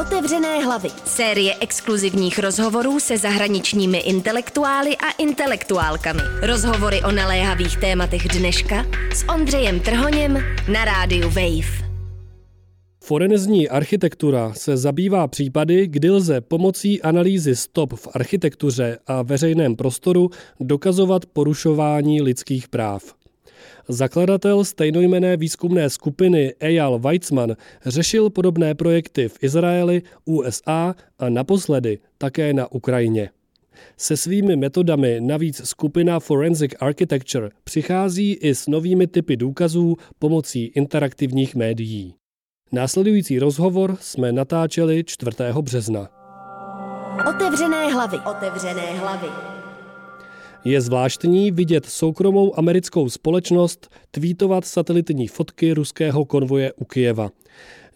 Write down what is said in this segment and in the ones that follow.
Otevřené hlavy. Série exkluzivních rozhovorů se zahraničními intelektuály a intelektuálkami. Rozhovory o naléhavých tématech dneška s Ondřejem Trhoněm na rádiu Wave. Forenzní architektura se zabývá případy, kdy lze pomocí analýzy stop v architektuře a veřejném prostoru dokazovat porušování lidských práv. Zakladatel stejnojmené výzkumné skupiny Eyal Weizmann řešil podobné projekty v Izraeli, USA a naposledy také na Ukrajině. Se svými metodami navíc skupina Forensic Architecture přichází i s novými typy důkazů pomocí interaktivních médií. Následující rozhovor jsme natáčeli 4. března. Otevřené hlavy. Otevřené hlavy. Je zvláštní vidět soukromou americkou společnost tweetovat satelitní fotky ruského konvoje u Kijeva.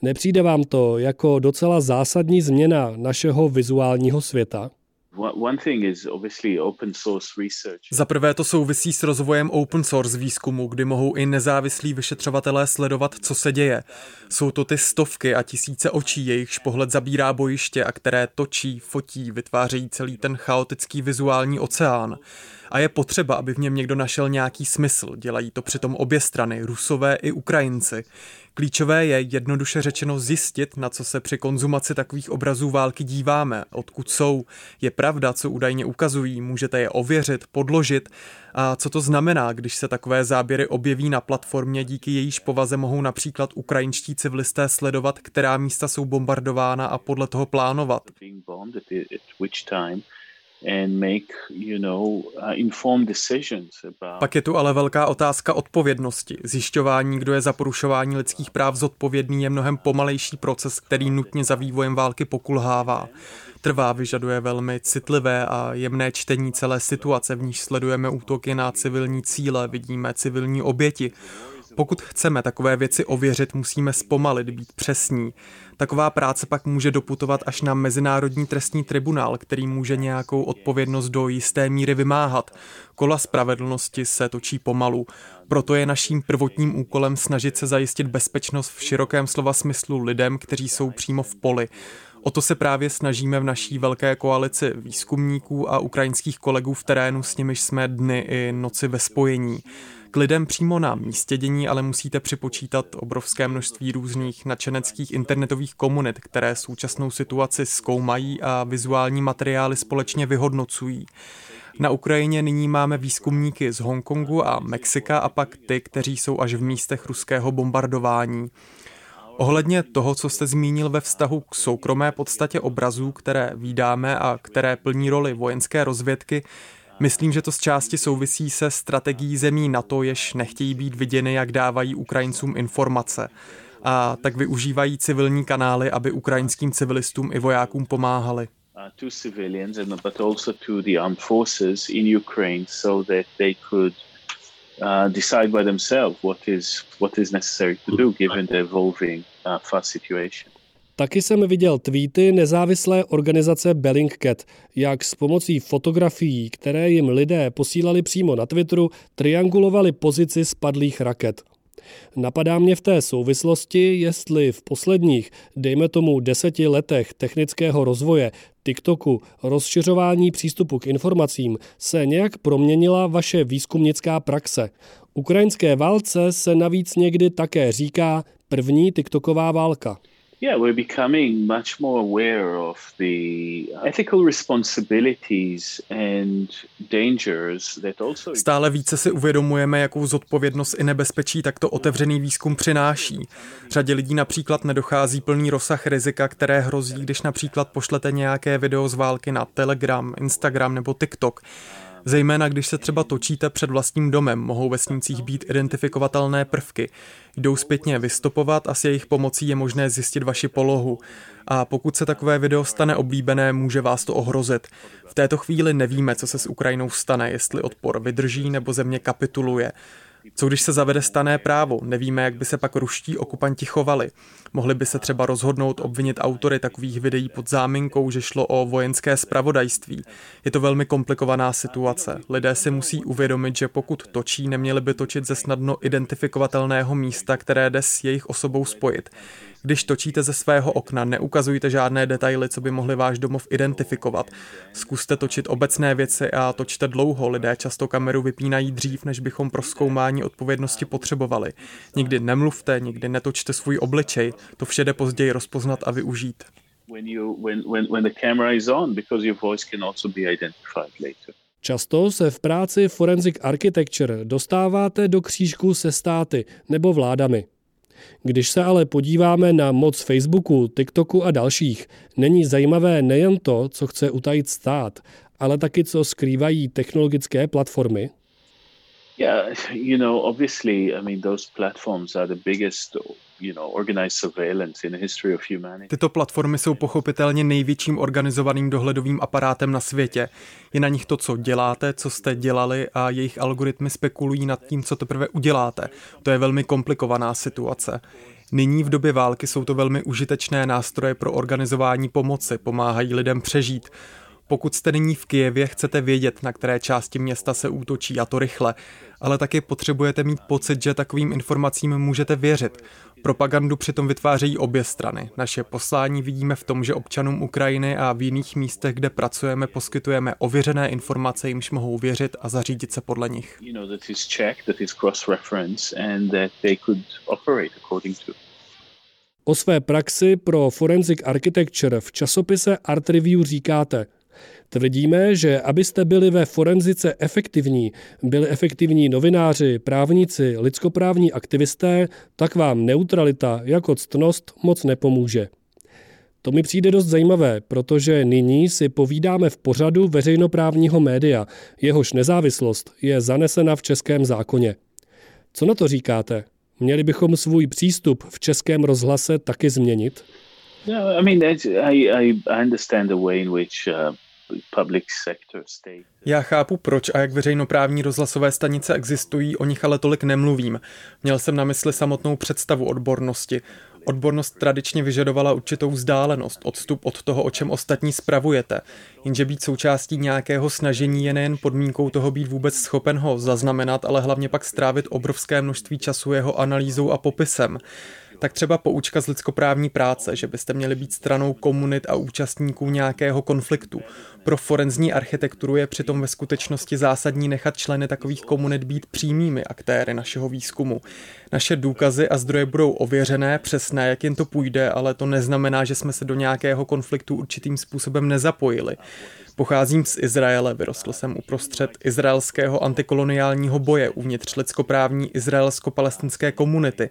Nepřijde vám to jako docela zásadní změna našeho vizuálního světa? Za prvé to souvisí s rozvojem open source výzkumu, kdy mohou i nezávislí vyšetřovatelé sledovat, co se děje. Jsou to ty stovky a tisíce očí, jejichž pohled zabírá bojiště a které točí, fotí, vytvářejí celý ten chaotický vizuální oceán a je potřeba, aby v něm někdo našel nějaký smysl. Dělají to přitom obě strany, rusové i Ukrajinci. Klíčové je jednoduše řečeno zjistit, na co se při konzumaci takových obrazů války díváme, odkud jsou. Je pravda, co údajně ukazují, můžete je ověřit, podložit. A co to znamená, když se takové záběry objeví na platformě, díky jejíž povaze mohou například ukrajinští civilisté sledovat, která místa jsou bombardována a podle toho plánovat Pak je tu ale velká otázka odpovědnosti. Zjišťování, kdo je za porušování lidských práv zodpovědný, je mnohem pomalejší proces, který nutně za vývojem války pokulhává. Trvá, vyžaduje velmi citlivé a jemné čtení celé situace, v níž sledujeme útoky na civilní cíle, vidíme civilní oběti. Pokud chceme takové věci ověřit, musíme zpomalit, být přesní. Taková práce pak může doputovat až na Mezinárodní trestní tribunál, který může nějakou odpovědnost do jisté míry vymáhat. Kola spravedlnosti se točí pomalu. Proto je naším prvotním úkolem snažit se zajistit bezpečnost v širokém slova smyslu lidem, kteří jsou přímo v poli. O to se právě snažíme v naší velké koalici výzkumníků a ukrajinských kolegů v terénu, s nimiž jsme dny i noci ve spojení. K lidem přímo na místě dění ale musíte připočítat obrovské množství různých nadšeneckých internetových komunit, které současnou situaci zkoumají a vizuální materiály společně vyhodnocují. Na Ukrajině nyní máme výzkumníky z Hongkongu a Mexika a pak ty, kteří jsou až v místech ruského bombardování. Ohledně toho, co jste zmínil ve vztahu k soukromé podstatě obrazů, které výdáme a které plní roli vojenské rozvědky, Myslím, že to z části souvisí se strategií zemí NATO, jež nechtějí být viděny, jak dávají Ukrajincům informace. A tak využívají civilní kanály, aby ukrajinským civilistům i vojákům pomáhali. Uh, to to uh, what is what is to do given the evolving uh, situation. Taky jsem viděl tweety nezávislé organizace Bellingcat, jak s pomocí fotografií, které jim lidé posílali přímo na Twitteru, triangulovali pozici spadlých raket. Napadá mě v té souvislosti, jestli v posledních, dejme tomu deseti letech technického rozvoje, TikToku, rozšiřování přístupu k informacím se nějak proměnila vaše výzkumnická praxe. Ukrajinské válce se navíc někdy také říká první TikToková válka. Yeah, we're becoming much more aware of the ethical responsibilities and dangers that also Stále více si uvědomujeme, jakou zodpovědnost i nebezpečí takto otevřený výzkum přináší. Řadě lidí například nedochází plný rozsah rizika, které hrozí, když například pošlete nějaké video z války na Telegram, Instagram nebo TikTok. Zejména když se třeba točíte před vlastním domem, mohou ve snímcích být identifikovatelné prvky. Jdou zpětně vystopovat a s jejich pomocí je možné zjistit vaši polohu. A pokud se takové video stane oblíbené, může vás to ohrozit. V této chvíli nevíme, co se s Ukrajinou stane, jestli odpor vydrží nebo země kapituluje. Co když se zavede stané právo? Nevíme, jak by se pak ruští okupanti chovali. Mohli by se třeba rozhodnout obvinit autory takových videí pod záminkou, že šlo o vojenské spravodajství. Je to velmi komplikovaná situace. Lidé si musí uvědomit, že pokud točí, neměli by točit ze snadno identifikovatelného místa, které jde s jejich osobou spojit. Když točíte ze svého okna, neukazujte žádné detaily, co by mohli váš domov identifikovat. Zkuste točit obecné věci a točte dlouho. Lidé často kameru vypínají dřív, než bychom pro zkoumání odpovědnosti potřebovali. Nikdy nemluvte, nikdy netočte svůj obličej. To vše jde později rozpoznat a využít. When you, when, when, when the camera is on, because your voice can also be identified later. Často se v práci Forensic Architecture dostáváte do křížku se státy nebo vládami. Když se ale podíváme na moc Facebooku, TikToku a dalších, není zajímavé nejen to, co chce utajit stát, ale taky co skrývají technologické platformy? Yeah, you know, obviously, I mean, those platforms are the biggest Tyto platformy jsou pochopitelně největším organizovaným dohledovým aparátem na světě. Je na nich to, co děláte, co jste dělali a jejich algoritmy spekulují nad tím, co teprve uděláte. To je velmi komplikovaná situace. Nyní v době války jsou to velmi užitečné nástroje pro organizování pomoci, pomáhají lidem přežít. Pokud jste nyní v Kijevě, chcete vědět, na které části města se útočí a to rychle, ale taky potřebujete mít pocit, že takovým informacím můžete věřit. Propagandu přitom vytvářejí obě strany. Naše poslání vidíme v tom, že občanům Ukrajiny a v jiných místech, kde pracujeme, poskytujeme ověřené informace, jimž mohou věřit a zařídit se podle nich. O své praxi pro Forensic Architecture v časopise Art Review říkáte – Tvrdíme, že abyste byli ve forenzice efektivní, byli efektivní novináři, právníci, lidskoprávní aktivisté, tak vám neutralita jako ctnost moc nepomůže. To mi přijde dost zajímavé, protože nyní si povídáme v pořadu veřejnoprávního média, jehož nezávislost je zanesena v českém zákoně. Co na to říkáte? Měli bychom svůj přístup v českém rozhlase taky změnit? No, I mean, I, I understand the way in which uh, já chápu proč a jak veřejnoprávní rozhlasové stanice existují, o nich ale tolik nemluvím. Měl jsem na mysli samotnou představu odbornosti. Odbornost tradičně vyžadovala určitou vzdálenost, odstup od toho, o čem ostatní spravujete. Jenže být součástí nějakého snažení je nejen podmínkou toho být vůbec schopen ho zaznamenat, ale hlavně pak strávit obrovské množství času jeho analýzou a popisem tak třeba poučka z lidskoprávní práce, že byste měli být stranou komunit a účastníků nějakého konfliktu. Pro forenzní architekturu je přitom ve skutečnosti zásadní nechat členy takových komunit být přímými aktéry našeho výzkumu. Naše důkazy a zdroje budou ověřené, přesné, jak jen to půjde, ale to neznamená, že jsme se do nějakého konfliktu určitým způsobem nezapojili. Pocházím z Izraele, vyrostl jsem uprostřed izraelského antikoloniálního boje uvnitř lidskoprávní izraelsko-palestinské komunity.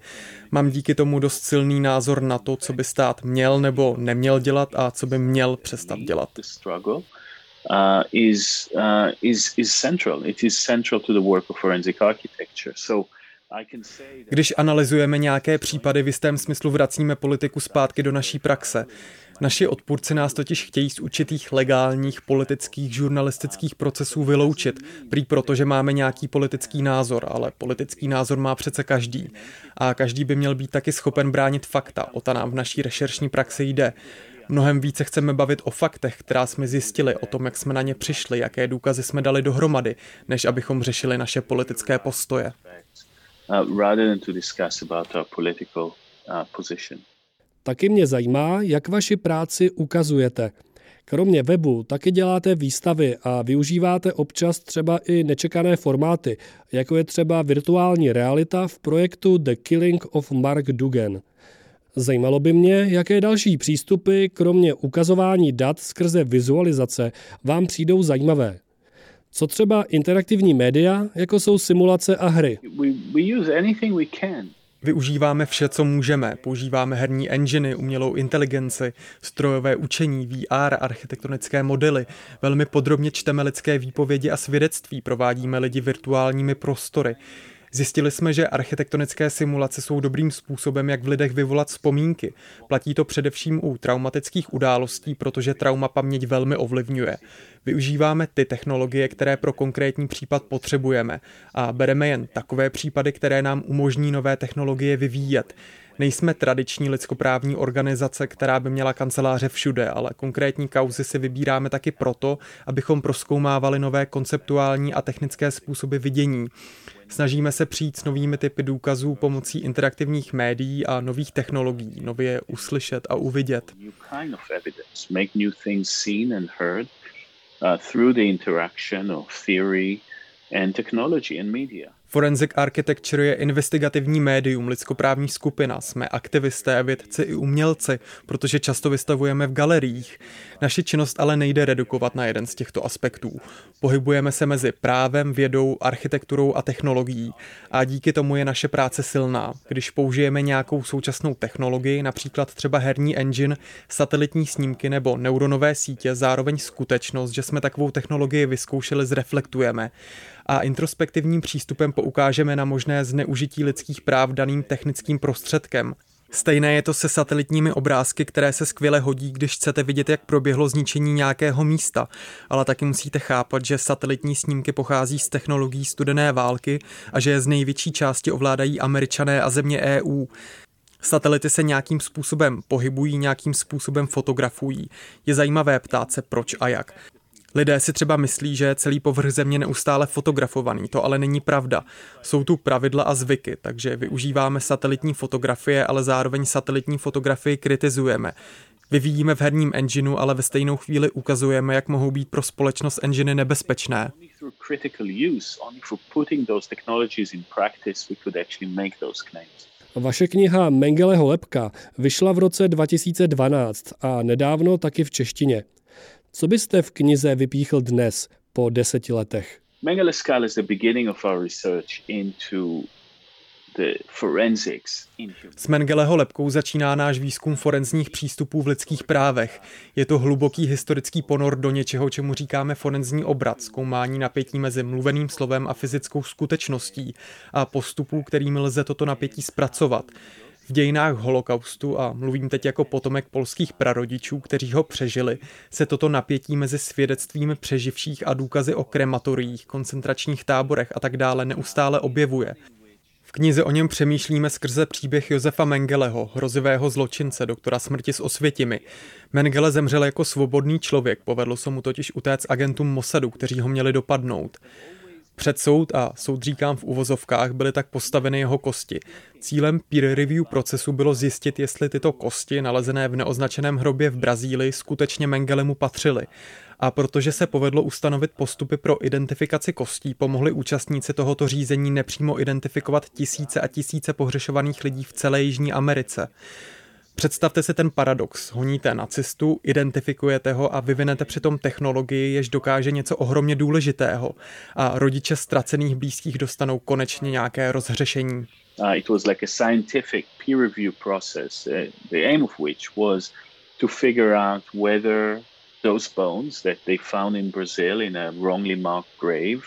Mám díky tomu dost silný názor na to, co by stát měl nebo neměl dělat a co by měl přestat dělat. Uh, is, uh, is, is central. It is central to the work of forensic architecture. So když analyzujeme nějaké případy, v jistém smyslu vracíme politiku zpátky do naší praxe. Naši odpůrci nás totiž chtějí z určitých legálních politických žurnalistických procesů vyloučit, prý proto, že máme nějaký politický názor, ale politický názor má přece každý. A každý by měl být taky schopen bránit fakta, o ta nám v naší rešeršní praxi jde. Mnohem více chceme bavit o faktech, která jsme zjistili, o tom, jak jsme na ně přišli, jaké důkazy jsme dali dohromady, než abychom řešili naše politické postoje. Uh, rather than to discuss about our political uh, position. Taky mě zajímá, jak vaši práci ukazujete. Kromě webu taky děláte výstavy a využíváte občas třeba i nečekané formáty, jako je třeba virtuální realita v projektu The Killing of Mark Dugan. Zajímalo by mě, jaké další přístupy, kromě ukazování dat skrze vizualizace, vám přijdou zajímavé. Co třeba interaktivní média, jako jsou simulace a hry? Využíváme vše, co můžeme. Používáme herní enginy, umělou inteligenci, strojové učení, VR, architektonické modely. Velmi podrobně čteme lidské výpovědi a svědectví, provádíme lidi virtuálními prostory. Zjistili jsme, že architektonické simulace jsou dobrým způsobem, jak v lidech vyvolat vzpomínky. Platí to především u traumatických událostí, protože trauma paměť velmi ovlivňuje. Využíváme ty technologie, které pro konkrétní případ potřebujeme a bereme jen takové případy, které nám umožní nové technologie vyvíjet. Nejsme tradiční lidskoprávní organizace, která by měla kanceláře všude, ale konkrétní kauzy si vybíráme taky proto, abychom proskoumávali nové konceptuální a technické způsoby vidění. Snažíme se přijít s novými typy důkazů pomocí interaktivních médií a nových technologií, nově uslyšet a uvidět. Uh, through the interaction of theory and technology and media. Forensic Architecture je investigativní médium, lidskoprávní skupina. Jsme aktivisté, vědci i umělci, protože často vystavujeme v galeriích. Naši činnost ale nejde redukovat na jeden z těchto aspektů. Pohybujeme se mezi právem, vědou, architekturou a technologií. A díky tomu je naše práce silná. Když použijeme nějakou současnou technologii, například třeba herní engine, satelitní snímky nebo neuronové sítě, zároveň skutečnost, že jsme takovou technologii vyzkoušeli, zreflektujeme a introspektivním přístupem poukážeme na možné zneužití lidských práv daným technickým prostředkem. Stejné je to se satelitními obrázky, které se skvěle hodí, když chcete vidět, jak proběhlo zničení nějakého místa, ale taky musíte chápat, že satelitní snímky pochází z technologií studené války a že je z největší části ovládají američané a země EU. Satelity se nějakým způsobem pohybují, nějakým způsobem fotografují. Je zajímavé ptát se proč a jak. Lidé si třeba myslí, že je celý povrch země neustále fotografovaný, to ale není pravda. Jsou tu pravidla a zvyky, takže využíváme satelitní fotografie, ale zároveň satelitní fotografii kritizujeme. Vyvíjíme v herním engineu, ale ve stejnou chvíli ukazujeme, jak mohou být pro společnost enginy nebezpečné. Vaše kniha Mengeleho lepka vyšla v roce 2012 a nedávno taky v češtině. Co byste v knize vypíchl dnes po deseti letech? Mengele Skull is the beginning of our research into s Mengeleho lepkou začíná náš výzkum forenzních přístupů v lidských právech. Je to hluboký historický ponor do něčeho, čemu říkáme forenzní obrat, zkoumání napětí mezi mluveným slovem a fyzickou skutečností a postupů, kterými lze toto napětí zpracovat. V dějinách holokaustu, a mluvím teď jako potomek polských prarodičů, kteří ho přežili, se toto napětí mezi svědectvím přeživších a důkazy o krematoriích, koncentračních táborech a tak dále neustále objevuje. V knize o něm přemýšlíme skrze příběh Josefa Mengeleho, hrozivého zločince, doktora smrti s osvětimi. Mengele zemřel jako svobodný člověk, povedlo se mu totiž utéct agentům Mossadu, kteří ho měli dopadnout. Před soud a soud říkám v uvozovkách byly tak postaveny jeho kosti. Cílem peer review procesu bylo zjistit, jestli tyto kosti, nalezené v neoznačeném hrobě v Brazílii, skutečně Mengelemu patřily. A protože se povedlo ustanovit postupy pro identifikaci kostí, pomohli účastníci tohoto řízení nepřímo identifikovat tisíce a tisíce pohřešovaných lidí v celé Jižní Americe. Představte si ten paradox. Honíte nacistu, identifikujete ho a vyvinete přitom technologii, jež dokáže něco ohromně důležitého a rodiče ztracených blízkých dostanou konečně nějaké rozhřešení. Uh, it was like a scientific peer review process, uh, the aim of which was to figure out whether those bones that they found in Brazil in a wrongly marked grave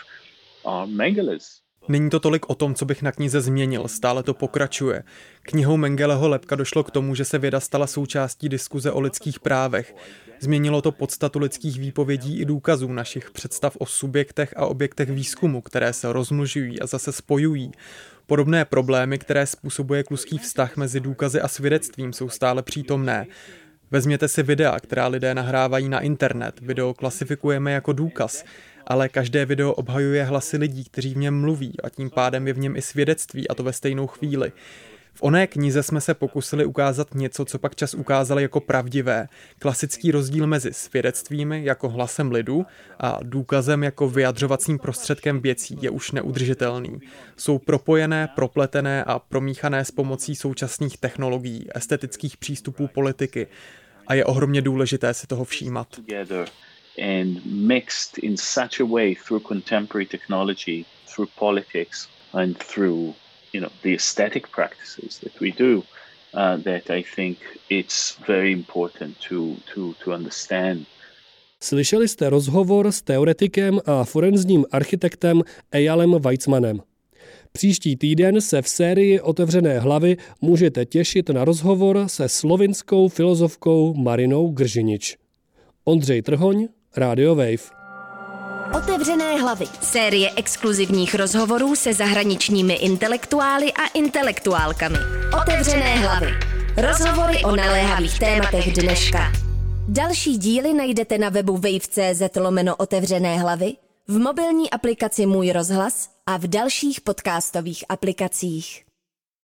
are Mengeles. Není to tolik o tom, co bych na knize změnil, stále to pokračuje. Knihou Mengeleho lepka došlo k tomu, že se věda stala součástí diskuze o lidských právech. Změnilo to podstatu lidských výpovědí i důkazů našich představ o subjektech a objektech výzkumu, které se rozmnožují a zase spojují. Podobné problémy, které způsobuje kluský vztah mezi důkazy a svědectvím, jsou stále přítomné. Vezměte si videa, která lidé nahrávají na internet. Video klasifikujeme jako důkaz ale každé video obhajuje hlasy lidí, kteří v něm mluví a tím pádem je v něm i svědectví a to ve stejnou chvíli. V oné knize jsme se pokusili ukázat něco, co pak čas ukázali jako pravdivé. Klasický rozdíl mezi svědectvími jako hlasem lidu a důkazem jako vyjadřovacím prostředkem věcí je už neudržitelný. Jsou propojené, propletené a promíchané s pomocí současných technologií, estetických přístupů politiky a je ohromně důležité si toho všímat. And mixed in such a way through contemporary technology, through politics, and through you know the aesthetic practices that we do. Uh, that I think it's very important to, to, to understand. Slyšeli jste rozhovor s teoretikem a forenzním architektem Eyalem Weizmanem. Příští týden se v sérii Otevřené hlavy můžete těšit na rozhovor se slovinskou filozofkou Marinou Gržinič. Ondřej Trhoň, Radio Wave. Otevřené hlavy. Série exkluzivních rozhovorů se zahraničními intelektuály a intelektuálkami. Otevřené hlavy. Rozhovory o naléhavých tématech dneška. Další díly najdete na webu wave.cz lomeno otevřené hlavy, v mobilní aplikaci Můj rozhlas a v dalších podcastových aplikacích.